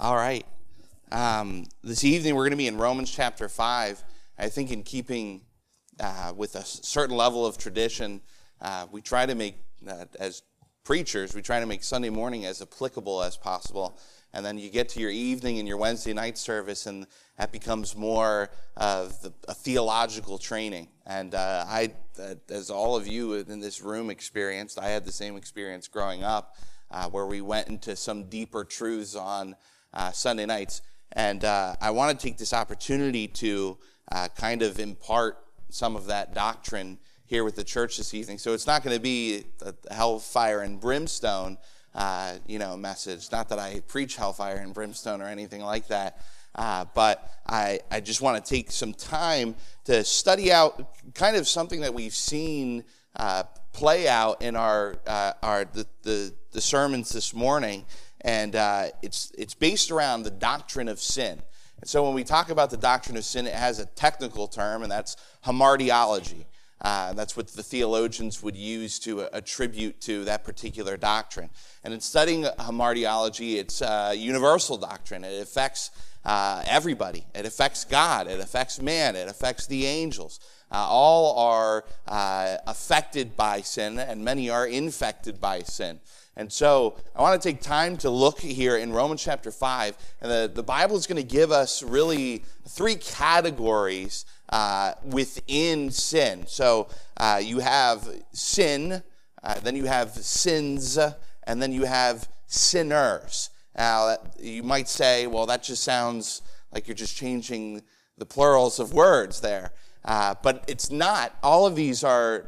All right. Um, this evening we're going to be in Romans chapter 5. I think, in keeping uh, with a certain level of tradition, uh, we try to make, uh, as preachers, we try to make Sunday morning as applicable as possible. And then you get to your evening and your Wednesday night service, and that becomes more of the, a theological training. And uh, I, uh, as all of you in this room experienced, I had the same experience growing up, uh, where we went into some deeper truths on uh, Sunday nights. And uh, I want to take this opportunity to uh, kind of impart some of that doctrine here with the church this evening. So it's not going to be a hellfire and brimstone, uh, you know, message. Not that I preach hellfire and brimstone or anything like that. Uh, but I, I just want to take some time to study out kind of something that we've seen uh, play out in our, our the, the, the sermons this morning and uh, it's, it's based around the doctrine of sin. And so when we talk about the doctrine of sin, it has a technical term, and that's hamartiology. Uh, that's what the theologians would use to attribute to that particular doctrine. And in studying hamartiology, it's a universal doctrine. It affects uh, everybody. It affects God. It affects man. It affects the angels. Uh, all are uh, affected by sin, and many are infected by sin. And so I want to take time to look here in Romans chapter 5. And the, the Bible is going to give us really three categories uh, within sin. So uh, you have sin, uh, then you have sins, and then you have sinners. Now, you might say, well, that just sounds like you're just changing the plurals of words there. Uh, but it's not. All of these are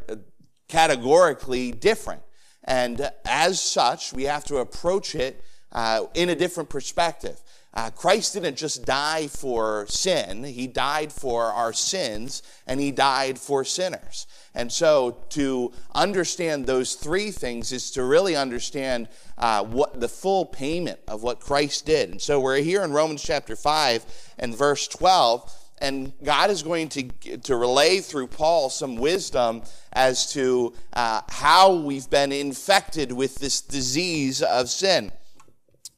categorically different. And as such, we have to approach it uh, in a different perspective. Uh, Christ didn't just die for sin, He died for our sins, and He died for sinners. And so, to understand those three things is to really understand uh, what the full payment of what Christ did. And so, we're here in Romans chapter 5 and verse 12 and God is going to, to relay through Paul some wisdom as to uh, how we've been infected with this disease of sin.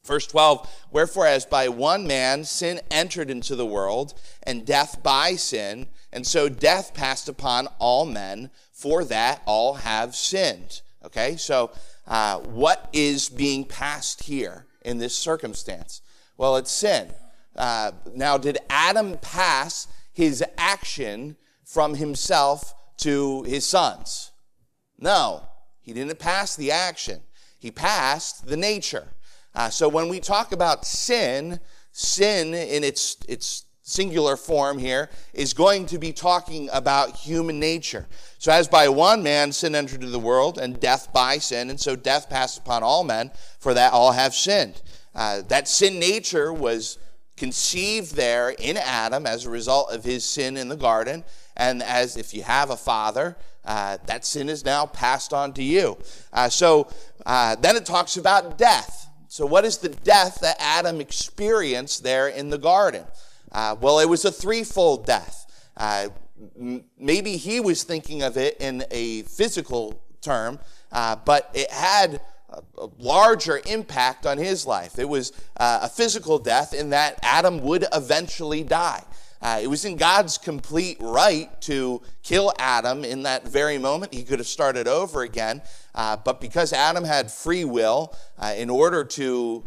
Verse 12, wherefore, as by one man sin entered into the world, and death by sin, and so death passed upon all men, for that all have sinned. Okay, so uh, what is being passed here in this circumstance? Well, it's sin. Uh, now, did Adam pass his action from himself to his sons? No, he didn't pass the action. He passed the nature. Uh, so when we talk about sin, sin in its, its singular form here is going to be talking about human nature. So, as by one man sin entered into the world, and death by sin, and so death passed upon all men, for that all have sinned. Uh, that sin nature was conceived there in Adam as a result of his sin in the garden. And as if you have a father, uh, that sin is now passed on to you. Uh, so uh, then it talks about death. So, what is the death that Adam experienced there in the garden? Uh, well, it was a threefold death. Uh, maybe he was thinking of it in a physical term, uh, but it had a larger impact on his life. It was uh, a physical death in that Adam would eventually die. Uh, it was in God's complete right to kill Adam in that very moment. He could have started over again. Uh, but because Adam had free will, uh, in order to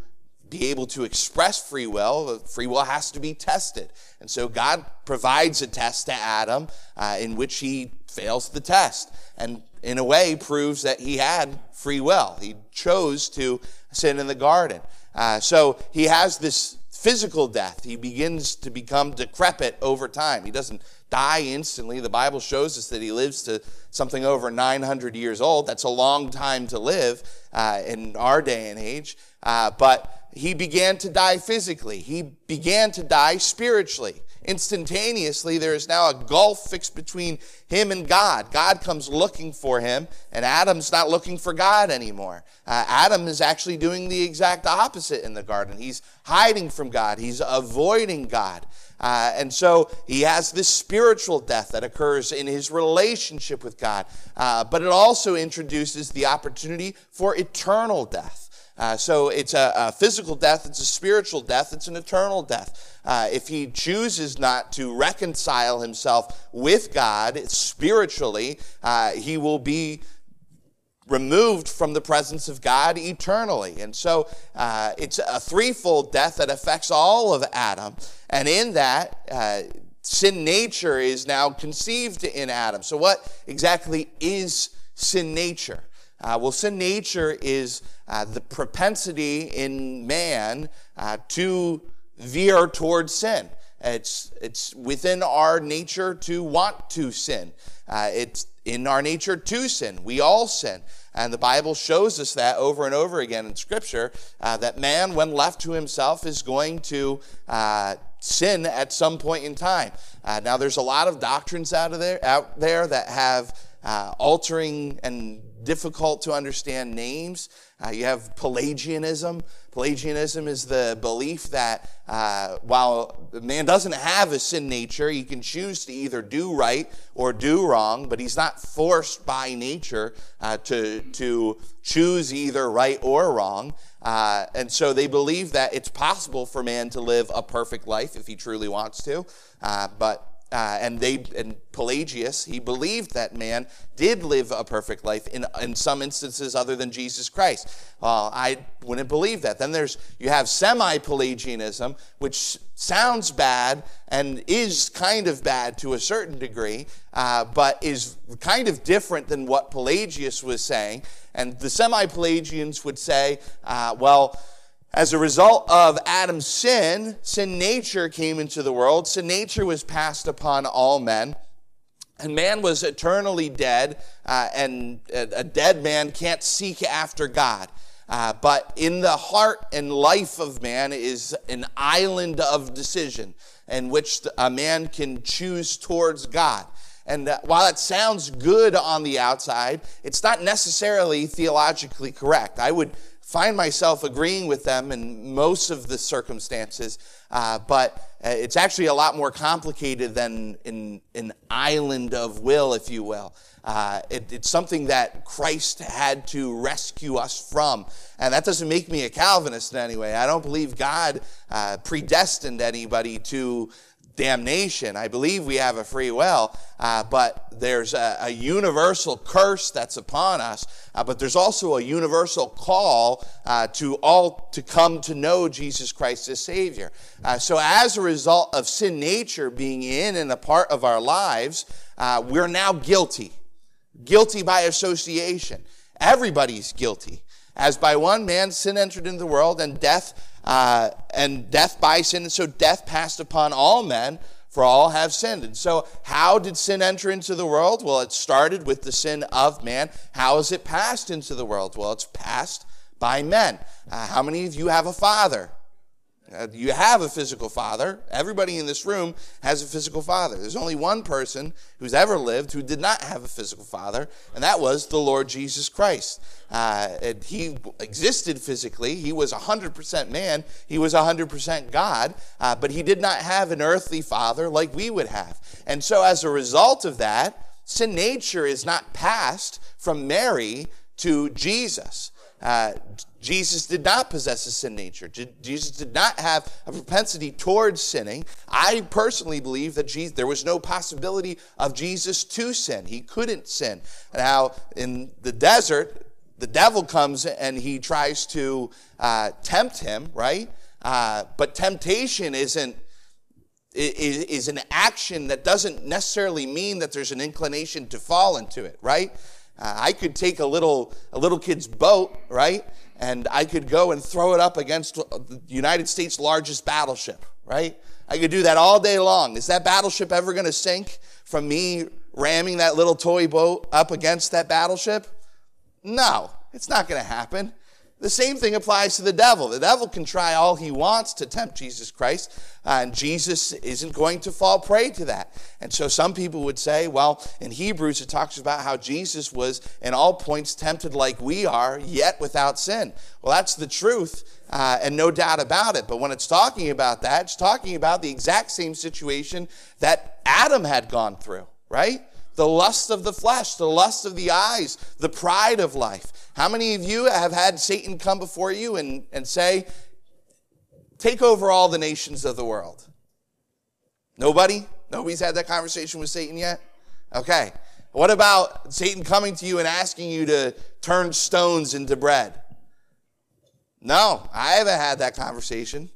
be able to express free will, free will has to be tested. And so God provides a test to Adam uh, in which he fails the test. And in a way, proves that he had free will. He chose to sin in the garden. Uh, so he has this physical death. He begins to become decrepit over time. He doesn't die instantly. The Bible shows us that he lives to something over 900 years old. That's a long time to live uh, in our day and age. Uh, but he began to die physically, he began to die spiritually instantaneously, there is now a gulf fixed between him and God. God comes looking for him, and Adam's not looking for God anymore. Uh, Adam is actually doing the exact opposite in the garden. He's hiding from God, he's avoiding God. Uh, and so he has this spiritual death that occurs in his relationship with God. Uh, but it also introduces the opportunity for eternal death. Uh, so it's a, a, physical death, it's a spiritual death, it's an eternal death. Uh, if he chooses not to reconcile himself with God spiritually, uh, he will be removed from the presence of God eternally. And so uh, it's a threefold death that affects all of Adam. And in that, uh, sin nature is now conceived in Adam. So, what exactly is sin nature? Uh, well, sin nature is uh, the propensity in man uh, to veer towards sin. It's, it's within our nature to want to sin. Uh, it's in our nature to sin. We all sin. And the Bible shows us that over and over again in Scripture uh, that man, when left to himself, is going to uh, sin at some point in time. Now, there's a lot of doctrines out, of there, out there that have uh, altering and difficult to understand names. Uh, you have Pelagianism. Pelagianism is the belief that uh, while man doesn't have a sin nature, he can choose to either do right or do wrong, but he's not forced by nature uh, to, to choose either right or wrong. Uh, and so they believe that it's possible for man to live a perfect life if he truly wants to, uh, but uh, and they and Pelagius, he believed that man did live a perfect life in, in some instances other than Jesus Christ. Uh, I wouldn't believe that. Then there's you have semi-Pelagianism, which sounds bad and is kind of bad to a certain degree, uh, but is kind of different than what Pelagius was saying. And the semi-Pelagians would say, uh, well as a result of Adam's sin, sin nature came into the world. Sin nature was passed upon all men. And man was eternally dead, uh, and a dead man can't seek after God. Uh, but in the heart and life of man is an island of decision in which a man can choose towards God. And uh, while it sounds good on the outside, it's not necessarily theologically correct. I would find myself agreeing with them in most of the circumstances, uh, but uh, it's actually a lot more complicated than in an island of will, if you will. Uh, it, it's something that Christ had to rescue us from. And that doesn't make me a Calvinist in any way. I don't believe God uh, predestined anybody to damnation. I believe we have a free will, uh, but there's a, a, universal curse that's upon us. Uh, but there's also a universal call uh, to all to come to know Jesus Christ as Savior. Uh, so, as a result of sin nature being in and a part of our lives, uh, we're now guilty, guilty by association. Everybody's guilty. As by one man sin entered into the world, and death uh, and death by sin. And so death passed upon all men, for all have sinned. And so, how did sin enter into the world? Well, it started with the sin of man. How has it passed into the world? Well, it's passed by men. Uh, how many of you have a father? Uh, you have a physical father. Everybody in this room has a physical father. There's only one person who's ever lived who did not have a physical father, and that was the Lord Jesus Christ. Uh, he existed physically. He was 100% man. He was 100% God, uh, but he did not have an earthly father like we would have. And so, as a result of that, sin nature is not passed from Mary to Jesus. Uh, Jesus did not possess a sin nature. Jesus did not have a propensity towards sinning. I personally believe that Jesus, there was no possibility of Jesus to sin. He couldn't sin. Now, in the desert, the devil comes and he tries to uh, tempt him, right? Uh, but temptation isn't is, is an action that doesn't necessarily mean that there's an inclination to fall into it, right? Uh, I could take a little a little kid's boat, right? and I could go and throw it up against the United States' largest battleship, right? I could do that all day long. Is that battleship ever going to sink from me ramming that little toy boat up against that battleship? No, it's not going to happen. The same thing applies to the devil. The devil can try all he wants to tempt Jesus Christ, uh, and Jesus isn't going to fall prey to that. And so some people would say, well, in Hebrews it talks about how Jesus was in all points tempted like we are, yet without sin. Well, that's the truth, uh, and no doubt about it. But when it's talking about that, it's talking about the exact same situation that Adam had gone through, right? The lust of the flesh, the lust of the eyes, the pride of life. How many of you have had Satan come before you and, and say, Take over all the nations of the world? Nobody? Nobody's had that conversation with Satan yet? Okay. What about Satan coming to you and asking you to turn stones into bread? No, I haven't had that conversation.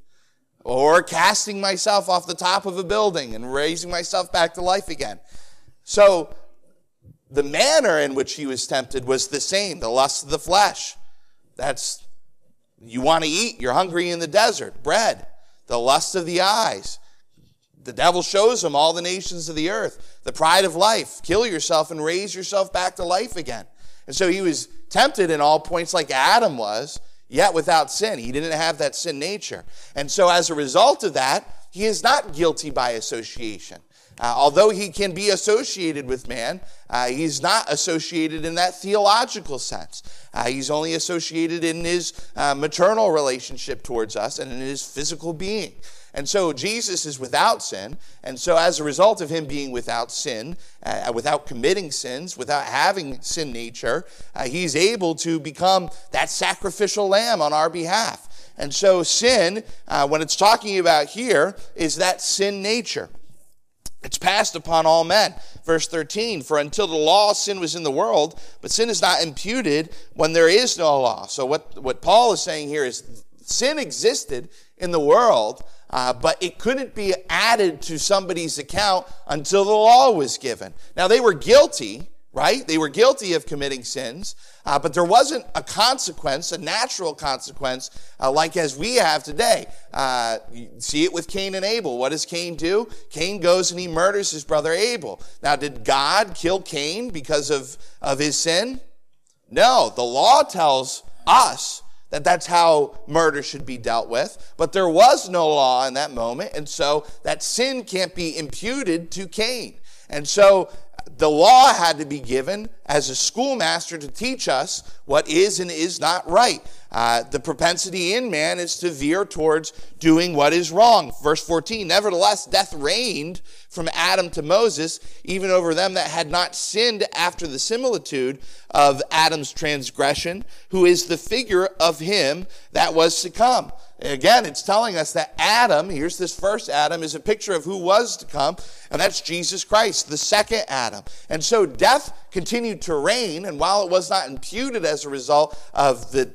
Or casting myself off the top of a building and raising myself back to life again. So, the manner in which he was tempted was the same the lust of the flesh. That's, you want to eat, you're hungry in the desert, bread. The lust of the eyes. The devil shows him all the nations of the earth. The pride of life. Kill yourself and raise yourself back to life again. And so he was tempted in all points like Adam was, yet without sin. He didn't have that sin nature. And so as a result of that, he is not guilty by association. Uh, although he can be associated with man, uh, he's not associated in that theological sense. Uh, he's only associated in his uh, maternal relationship towards us and in his physical being. And so Jesus is without sin. And so, as a result of him being without sin, uh, without committing sins, without having sin nature, uh, he's able to become that sacrificial lamb on our behalf. And so, sin, uh, when it's talking about here, is that sin nature. It's passed upon all men. Verse 13, for until the law, sin was in the world, but sin is not imputed when there is no law. So, what, what Paul is saying here is sin existed in the world, uh, but it couldn't be added to somebody's account until the law was given. Now, they were guilty, right? They were guilty of committing sins, uh, but there wasn't a consequence, a natural consequence, uh, like as we have today. Uh, see it with Cain and Abel. What does Cain do? Cain goes and he murders his brother Abel. Now, did God kill Cain because of, of his sin? No, the law tells us that that's how murder should be dealt with. But there was no law in that moment, and so that sin can't be imputed to Cain. And so the law had to be given as a schoolmaster to teach us what is and is not right. Uh, the propensity in man is to veer towards doing what is wrong. Verse 14, nevertheless, death reigned from Adam to Moses, even over them that had not sinned after the similitude of Adam's transgression, who is the figure of him that was to come. Again, it's telling us that Adam, here's this first Adam, is a picture of who was to come, and that's Jesus Christ, the second Adam. And so death continued to reign, and while it was not imputed as a result of the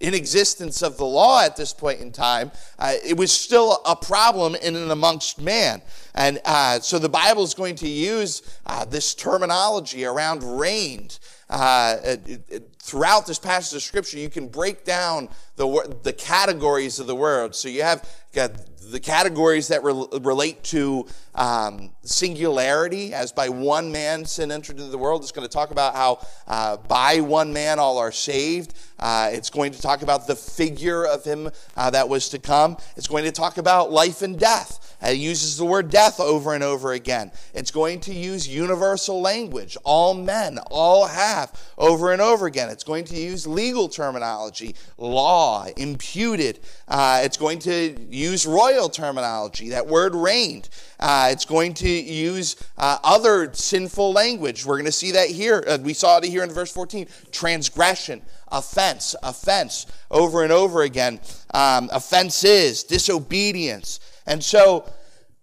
inexistence of the law at this point in time, uh, it was still a problem in and amongst man. And uh, so the Bible is going to use uh, this terminology around reigned. Uh, it, it, throughout this passage of Scripture, you can break down the, the categories of the word. So you have the categories that re- relate to um, singularity, as by one man sin entered into the world. It's going to talk about how uh, by one man all are saved. Uh, it's going to talk about the figure of him uh, that was to come. It's going to talk about life and death. It uses the word death over and over again. It's going to use universal language, all men, all have, over and over again. Going to use legal terminology, law, imputed. Uh, it's going to use royal terminology, that word reigned. Uh, it's going to use uh, other sinful language. We're going to see that here. Uh, we saw it here in verse 14 transgression, offense, offense, over and over again. Um, offenses, disobedience. And so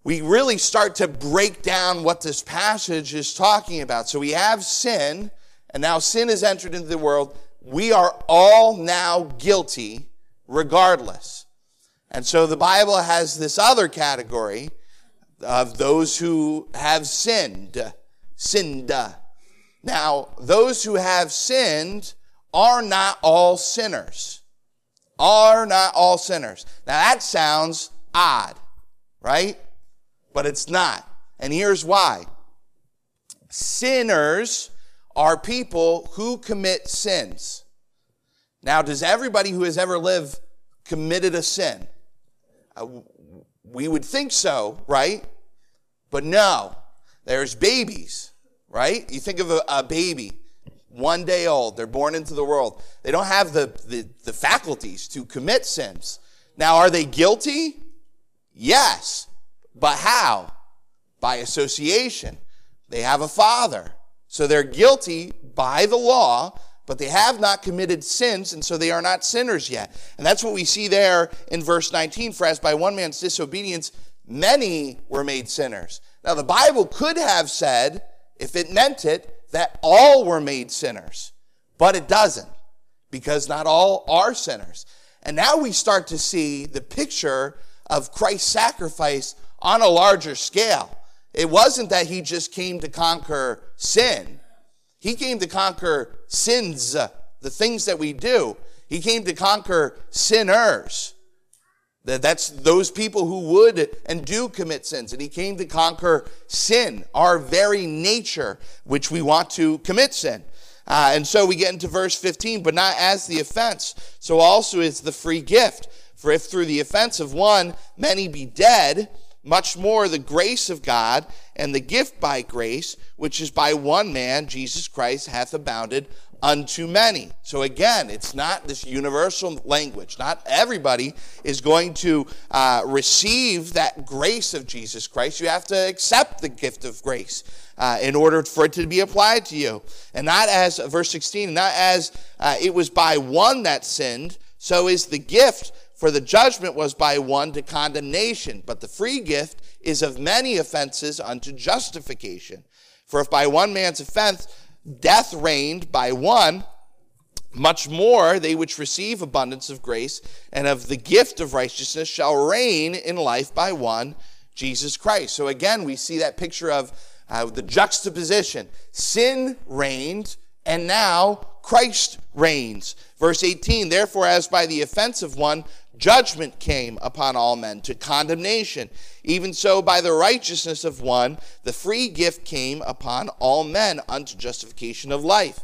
we really start to break down what this passage is talking about. So we have sin, and now sin has entered into the world. We are all now guilty regardless. And so the Bible has this other category of those who have sinned. Sinned. Now, those who have sinned are not all sinners. Are not all sinners. Now that sounds odd, right? But it's not. And here's why. Sinners are people who commit sins. Now, does everybody who has ever lived committed a sin? Uh, we would think so, right? But no, there's babies, right? You think of a, a baby, one day old, they're born into the world. They don't have the, the, the faculties to commit sins. Now, are they guilty? Yes. But how? By association. They have a father. So they're guilty by the law, but they have not committed sins, and so they are not sinners yet. And that's what we see there in verse 19. For as by one man's disobedience, many were made sinners. Now, the Bible could have said, if it meant it, that all were made sinners, but it doesn't, because not all are sinners. And now we start to see the picture of Christ's sacrifice on a larger scale. It wasn't that he just came to conquer sin. He came to conquer sins, the things that we do. He came to conquer sinners. That's those people who would and do commit sins. And he came to conquer sin, our very nature, which we want to commit sin. Uh, and so we get into verse 15, but not as the offense, so also is the free gift. For if through the offense of one many be dead, much more the grace of God and the gift by grace, which is by one man, Jesus Christ, hath abounded unto many. So again, it's not this universal language. Not everybody is going to uh, receive that grace of Jesus Christ. You have to accept the gift of grace. Uh, in order for it to be applied to you. And not as, verse 16, not as uh, it was by one that sinned, so is the gift, for the judgment was by one to condemnation, but the free gift is of many offenses unto justification. For if by one man's offense death reigned by one, much more they which receive abundance of grace and of the gift of righteousness shall reign in life by one, Jesus Christ. So again, we see that picture of uh, the juxtaposition. Sin reigned, and now Christ reigns. Verse 18, therefore, as by the offense of one, judgment came upon all men to condemnation. Even so, by the righteousness of one, the free gift came upon all men unto justification of life.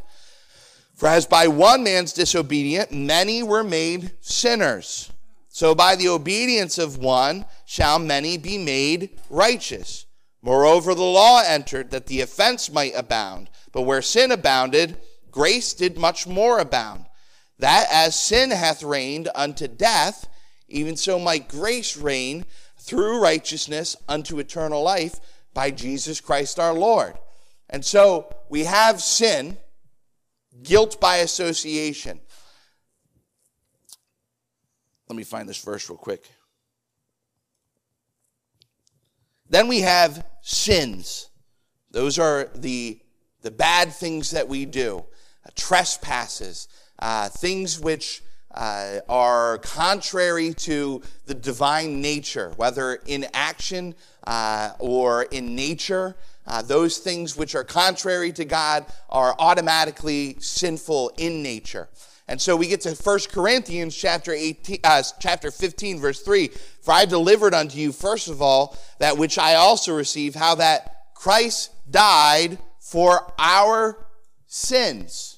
For as by one man's disobedience, many were made sinners. So by the obedience of one shall many be made righteous. Moreover, the law entered that the offense might abound. But where sin abounded, grace did much more abound. That as sin hath reigned unto death, even so might grace reign through righteousness unto eternal life by Jesus Christ our Lord. And so we have sin, guilt by association. Let me find this verse real quick. Then we have sins. Those are the, the bad things that we do, uh, trespasses, uh, things which uh, are contrary to the divine nature, whether in action uh, or in nature. Uh, those things which are contrary to God are automatically sinful in nature. And so we get to 1 Corinthians chapter 18, uh, chapter 15, verse 3. For I delivered unto you, first of all, that which I also received, how that Christ died for our sins.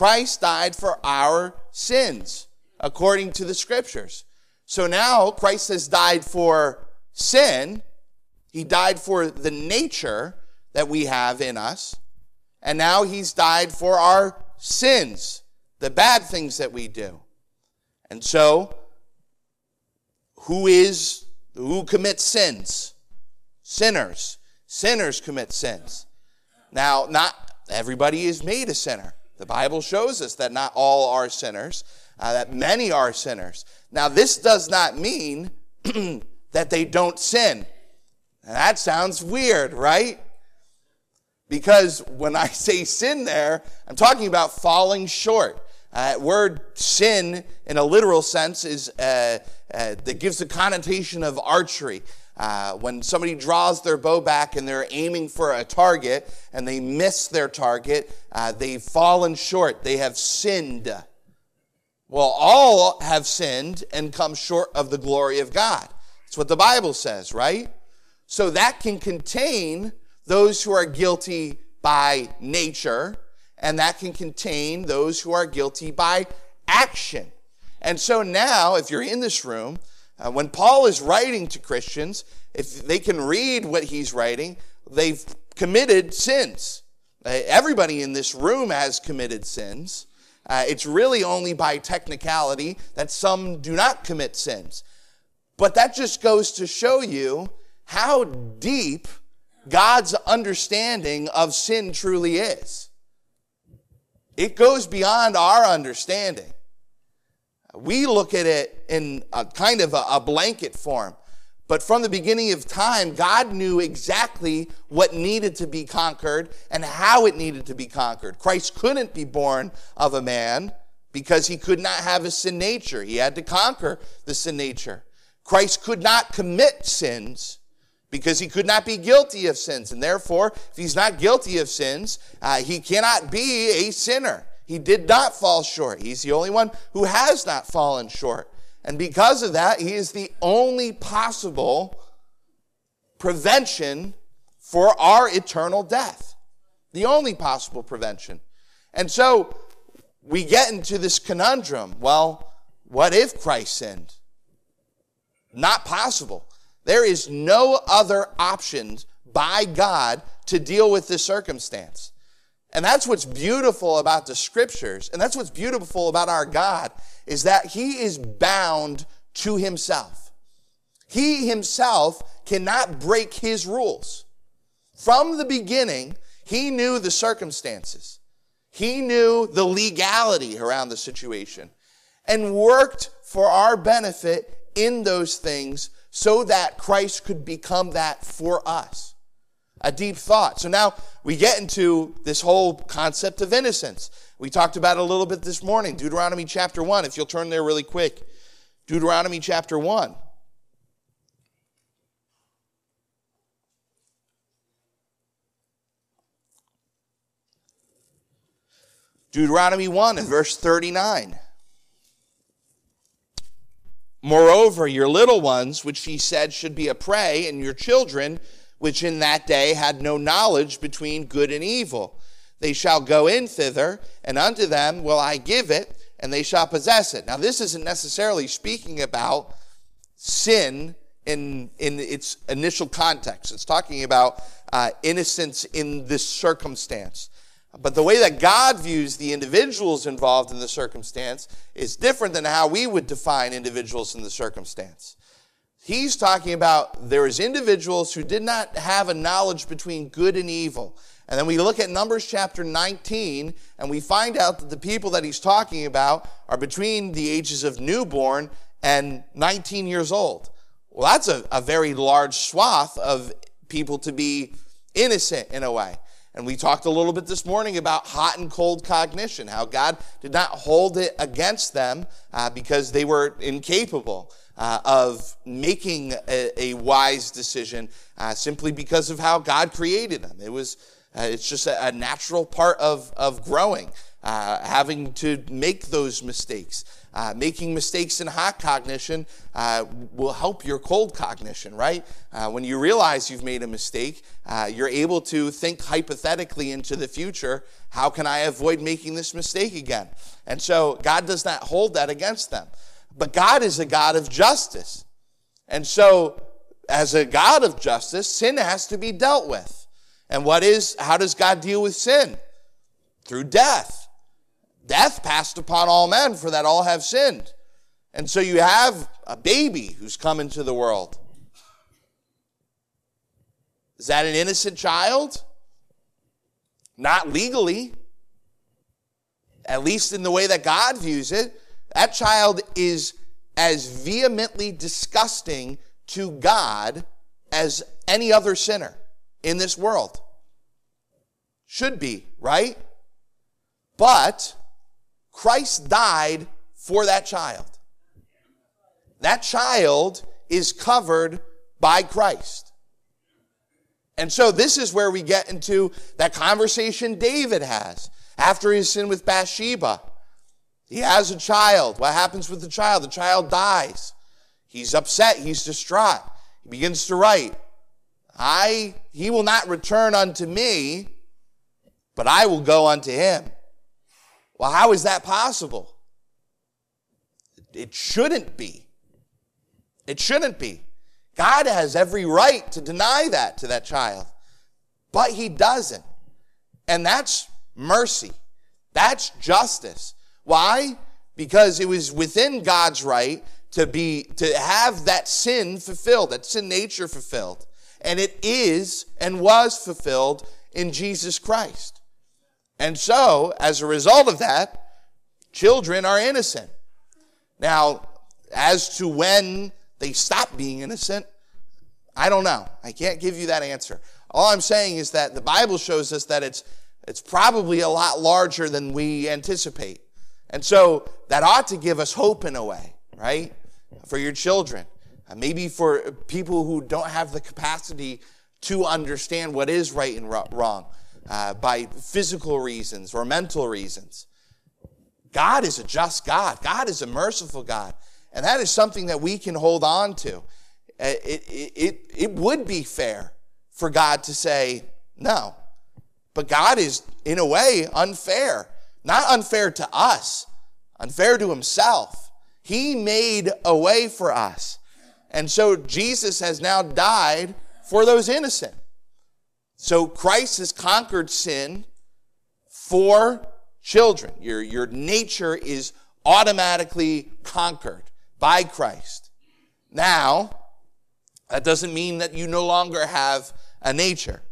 Christ died for our sins, according to the scriptures. So now Christ has died for sin. He died for the nature that we have in us. And now he's died for our sins the bad things that we do. And so, who is, who commits sins? Sinners. Sinners commit sins. Now, not everybody is made a sinner. The Bible shows us that not all are sinners, uh, that many are sinners. Now, this does not mean that they don't sin. That sounds weird, right? Because when I say sin there, I'm talking about falling short. Uh, word sin, in a literal sense, is uh, uh, that gives a connotation of archery. Uh, when somebody draws their bow back and they're aiming for a target and they miss their target, uh, they've fallen short. They have sinned. Well, all have sinned and come short of the glory of God. That's what the Bible says, right? So that can contain those who are guilty by nature and that can contain those who are guilty by action. And so now, if you're in this room, uh, when Paul is writing to Christians, if they can read what he's writing, they've committed sins. Uh, everybody in this room has committed sins. Uh, it's really only by technicality that some do not commit sins. But that just goes to show you how deep God's understanding of sin truly is. It goes beyond our understanding. We look at it in a kind of a, a blanket form. But from the beginning of time, God knew exactly what needed to be conquered and how it needed to be conquered. Christ couldn't be born of a man because he could not have a sin nature. He had to conquer the sin nature. Christ could not commit sins because he could not be guilty of sins. And therefore, if he's not guilty of sins, uh, he cannot be a sinner. He did not fall short. He's the only one who has not fallen short. And because of that, he is the only possible prevention for our eternal death. The only possible prevention. And so we get into this conundrum. Well, what if Christ sinned? Not possible. There is no other options by God to deal with this circumstance. And that's what's beautiful about the scriptures. And that's what's beautiful about our God is that he is bound to himself. He himself cannot break his rules. From the beginning, he knew the circumstances. He knew the legality around the situation and worked for our benefit in those things so that Christ could become that for us a deep thought. So now we get into this whole concept of innocence. We talked about it a little bit this morning, Deuteronomy chapter 1, if you'll turn there really quick. Deuteronomy chapter 1. Deuteronomy 1 and verse 39. Moreover, your little ones, which he said should be a prey, and your children, which in that day had no knowledge between good and evil. They shall go in thither, and unto them will I give it, and they shall possess it. Now, this isn't necessarily speaking about sin in, in its initial context. It's talking about uh, innocence in this circumstance. But the way that God views the individuals involved in the circumstance is different than how we would define individuals in the circumstance. He's talking about there is individuals who did not have a knowledge between good and evil. And then we look at Numbers chapter 19 and we find out that the people that he's talking about are between the ages of newborn and 19 years old. Well, that's a, a very large swath of people to be innocent in a way. And we talked a little bit this morning about hot and cold cognition, how God did not hold it against them uh, because they were incapable uh, of making a, a wise decision uh, simply because of how God created them. It was, uh, it's just a, a, natural part of, of growing, uh, having to make those mistakes. Uh, making mistakes in hot cognition uh, will help your cold cognition, right? Uh, when you realize you've made a mistake, uh, you're able to think hypothetically into the future. How can I avoid making this mistake again? And so God does not hold that against them. But God is a God of justice. And so, as a God of justice, sin has to be dealt with. And what is, how does God deal with sin? Through death. Death passed upon all men, for that all have sinned. And so you have a baby who's come into the world. Is that an innocent child? Not legally, at least in the way that God views it. That child is as vehemently disgusting to God as any other sinner in this world. Should be, right? But Christ died for that child. That child is covered by Christ. And so this is where we get into that conversation David has after his sin with Bathsheba. He has a child. What happens with the child? The child dies. He's upset. He's distraught. He begins to write, I, he will not return unto me, but I will go unto him. Well, how is that possible? It shouldn't be. It shouldn't be. God has every right to deny that to that child, but he doesn't. And that's mercy. That's justice. Why? Because it was within God's right to be, to have that sin fulfilled, that sin nature fulfilled. and it is and was fulfilled in Jesus Christ. And so, as a result of that, children are innocent. Now, as to when they stop being innocent, I don't know. I can't give you that answer. All I'm saying is that the Bible shows us that it's, it's probably a lot larger than we anticipate. And so that ought to give us hope in a way, right? For your children. Uh, maybe for people who don't have the capacity to understand what is right and wrong uh, by physical reasons or mental reasons. God is a just God. God is a merciful God. And that is something that we can hold on to. Uh, it, it, it, it would be fair for God to say no. But God is, in a way, unfair. Not unfair to us, unfair to himself. He made a way for us. And so Jesus has now died for those innocent. So Christ has conquered sin for children. Your, your nature is automatically conquered by Christ. Now, that doesn't mean that you no longer have a nature.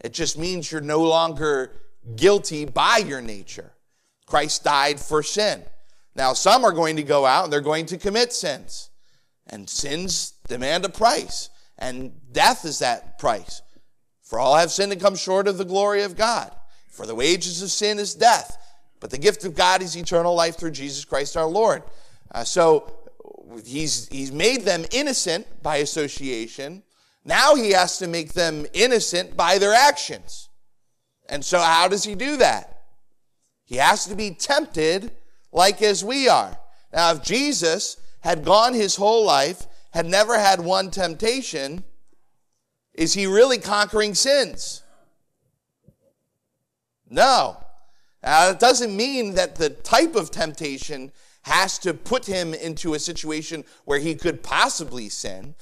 It just means you're no longer guilty by your nature. Christ died for sin. Now, some are going to go out and they're going to commit sins. And sins demand a price. And death is that price. For all have sinned and come short of the glory of God. For the wages of sin is death. But the gift of God is eternal life through Jesus Christ our Lord. Uh, so he's, he's made them innocent by association. Now he has to make them innocent by their actions. And so, how does he do that? He has to be tempted like as we are. Now, if Jesus had gone his whole life, had never had one temptation, is he really conquering sins? No. Now, that doesn't mean that the type of temptation has to put him into a situation where he could possibly sin,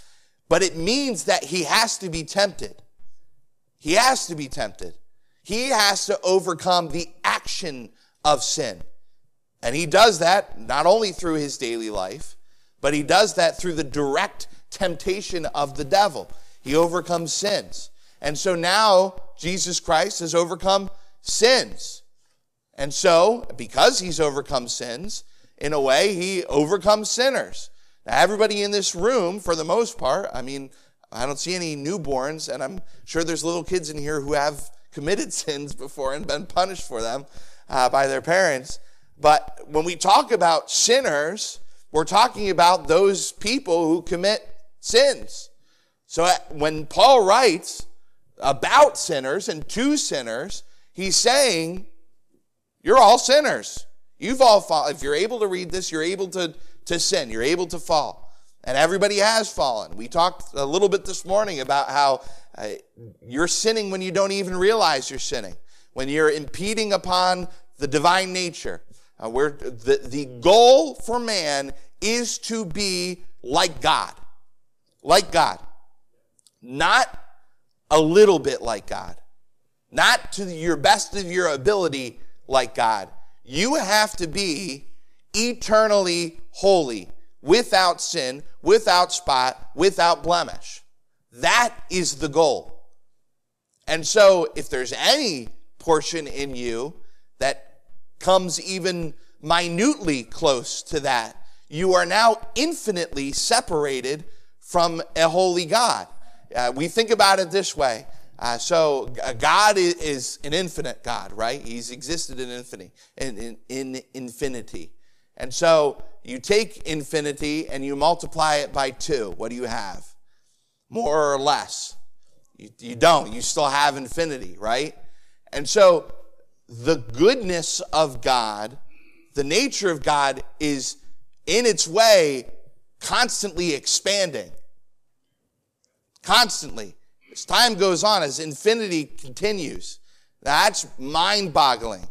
but it means that he has to be tempted. He has to be tempted. He has to overcome the action of sin. And he does that not only through his daily life, but he does that through the direct temptation of the devil. He overcomes sins. And so now Jesus Christ has overcome sins. And so, because he's overcome sins, in a way, he overcomes sinners. Now, everybody in this room, for the most part, I mean, I don't see any newborns, and I'm sure there's little kids in here who have committed sins before and been punished for them uh, by their parents. But when we talk about sinners, we're talking about those people who commit sins. So uh, when Paul writes about sinners and to sinners, he's saying, You're all sinners. You've all fallen. If you're able to read this, you're able to, to sin. You're able to fall. And everybody has fallen. We talked a little bit this morning about how uh, you're sinning when you don't even realize you're sinning, when you're impeding upon the divine nature. Uh, where the, the goal for man is to be like God. Like God. Not a little bit like God. Not to your best of your ability like God. You have to be eternally holy, without sin, without spot, without blemish. That is the goal. And so, if there's any portion in you that comes even minutely close to that, you are now infinitely separated from a holy God. Uh, we think about it this way uh, so God is, an infinite God, right? He's existed in infinity, in, in, in infinity. And so you take infinity and you multiply it by two. What do you have? More or less. You, you don't. You still have infinity, right? And so the goodness of God, the nature of God is in its way constantly expanding. Constantly. As time goes on, as infinity continues, that's mind boggling,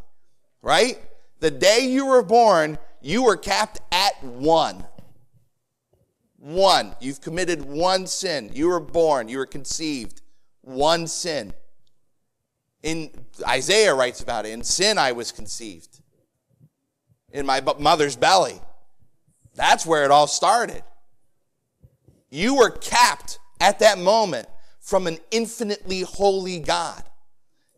right? The day you were born, you were capped at one. One. You've committed one sin. You were born, you were conceived. One sin. In Isaiah writes about it. In sin I was conceived. In my mother's belly. That's where it all started. You were capped at that moment from an infinitely holy God.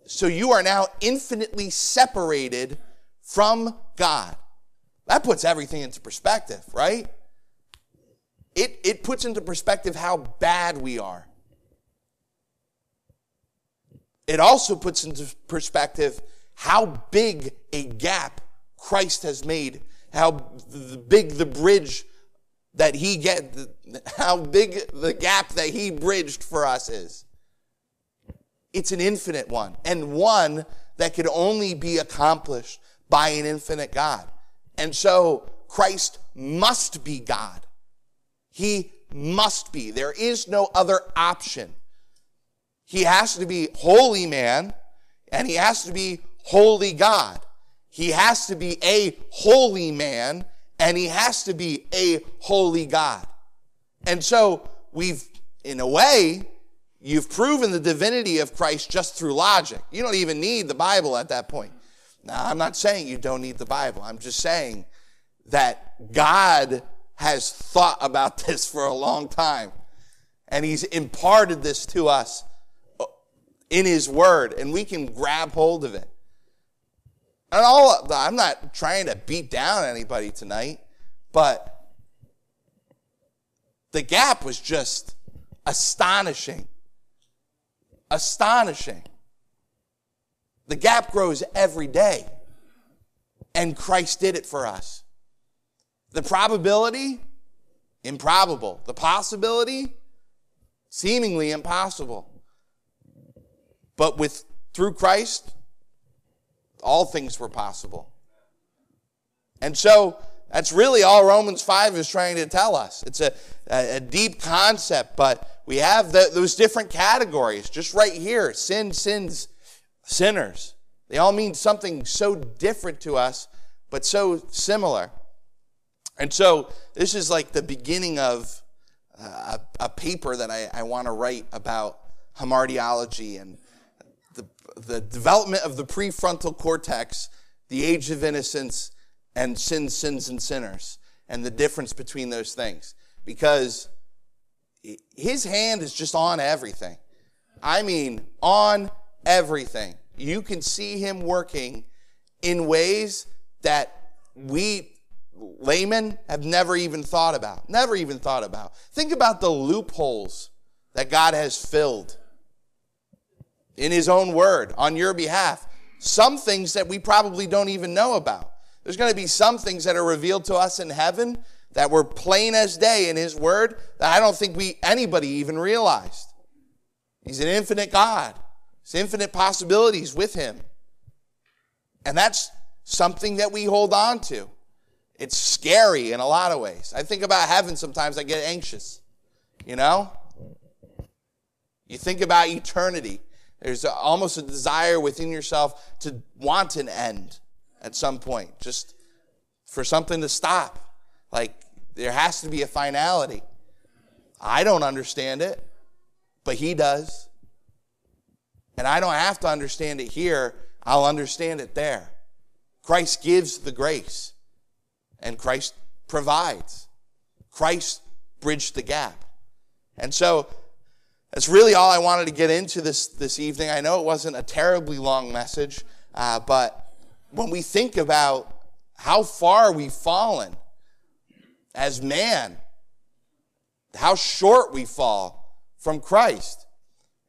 So you are now infinitely separated from God. That puts everything into perspective, right? It, it puts into perspective how bad we are. It also puts into perspective how big a gap Christ has made, how big the bridge that he get, how big the gap that he bridged for us is. It's an infinite one, and one that could only be accomplished by an infinite God. And so Christ must be God. He must be. There is no other option. He has to be holy man and he has to be holy God. He has to be a holy man and he has to be a holy God. And so we've, in a way, you've proven the divinity of Christ just through logic. You don't even need the Bible at that point. Now, I'm not saying you don't need the Bible. I'm just saying that God has thought about this for a long time. And he's imparted this to us in his word, and we can grab hold of it. And all I'm not trying to beat down anybody tonight, but the gap was just astonishing. Astonishing. The gap grows every day, and Christ did it for us. The probability, improbable. The possibility, seemingly impossible. But with through Christ, all things were possible. And so that's really all Romans 5 is trying to tell us. It's a, a, deep concept, but we have the, those different categories just right here sin, sins, sinners. They all mean something so different to us, but so similar. And so this is like the beginning of uh, a, a, paper that I, I want to write about hamartiology and the, the development of the prefrontal cortex, the age of innocence, and sins, sins, and sinners, and the difference between those things. Because his hand is just on everything. I mean, on everything. You can see him working in ways that we laymen have never even thought about. Never even thought about. Think about the loopholes that God has filled in His own word on your behalf. Some things that we probably don't even know about. There's going to be some things that are revealed to us in heaven that were plain as day in His word that I don't think we anybody even realized. He's an infinite God. There's infinite possibilities with Him. And that's something that we hold on to. It's scary in a lot of ways. I think about heaven sometimes, I get anxious. You know? You think about eternity. There's almost a desire within yourself to want an end at some point, just for something to stop. Like, there has to be a finality. I don't understand it, but He does. And I don't have to understand it here, I'll understand it there. Christ gives the grace and Christ provides. Christ bridged the gap. And so that's really all I wanted to get into this, this evening. I know it wasn't a terribly long message, uh, but when we think about how far we've fallen as man, how short we fall from Christ,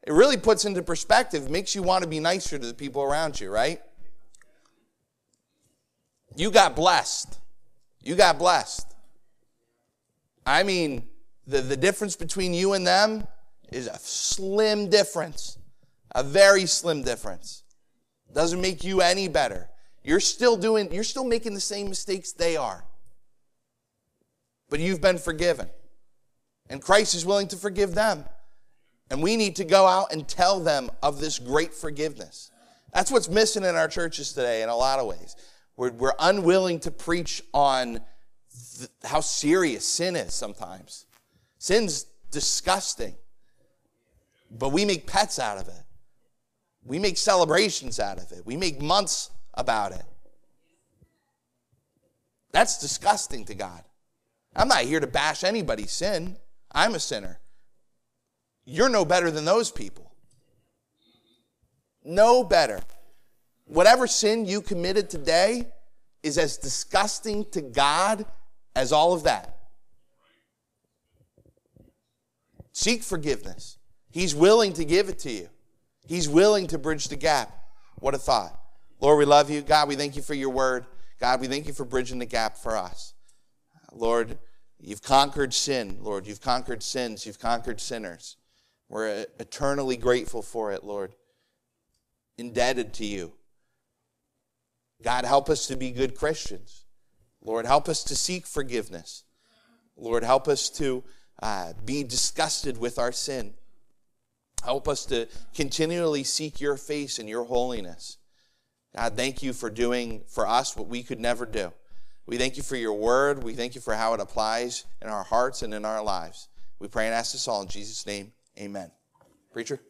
it really puts into perspective, makes you want to be nicer to the people around you, right? You got blessed. You got blessed. I mean, the, the difference between you and them is a slim difference, a very slim difference. Doesn't make you any better. You're still doing, you're still making the same mistakes they are. But you've been forgiven. And Christ is willing to forgive them. And we need to go out and tell them of this great forgiveness. That's what's missing in our churches today in a lot of ways. We're, we're unwilling to preach on th- how serious sin is sometimes. Sin's disgusting, but we make pets out of it. We make celebrations out of it. We make months about it. That's disgusting to God. I'm not here to bash anybody's sin. I'm a sinner. You're no better than those people. No better. Whatever sin you committed today is as disgusting to God as all of that. Seek forgiveness. He's willing to give it to you. He's willing to bridge the gap. What a thought. Lord, we love you. God, we thank you for your word. God, we thank you for bridging the gap for us. Lord, you've conquered sin. Lord, you've conquered sins. You've conquered sinners. We're eternally grateful for it, Lord. Indebted to you. God, help us to be good Christians. Lord, help us to seek forgiveness. Lord, help us to uh, be disgusted with our sin. Help us to continually seek your face and your holiness. God, thank you for doing for us what we could never do. We thank you for your word. We thank you for how it applies in our hearts and in our lives. We pray and ask this all in Jesus' name. Amen. Preacher?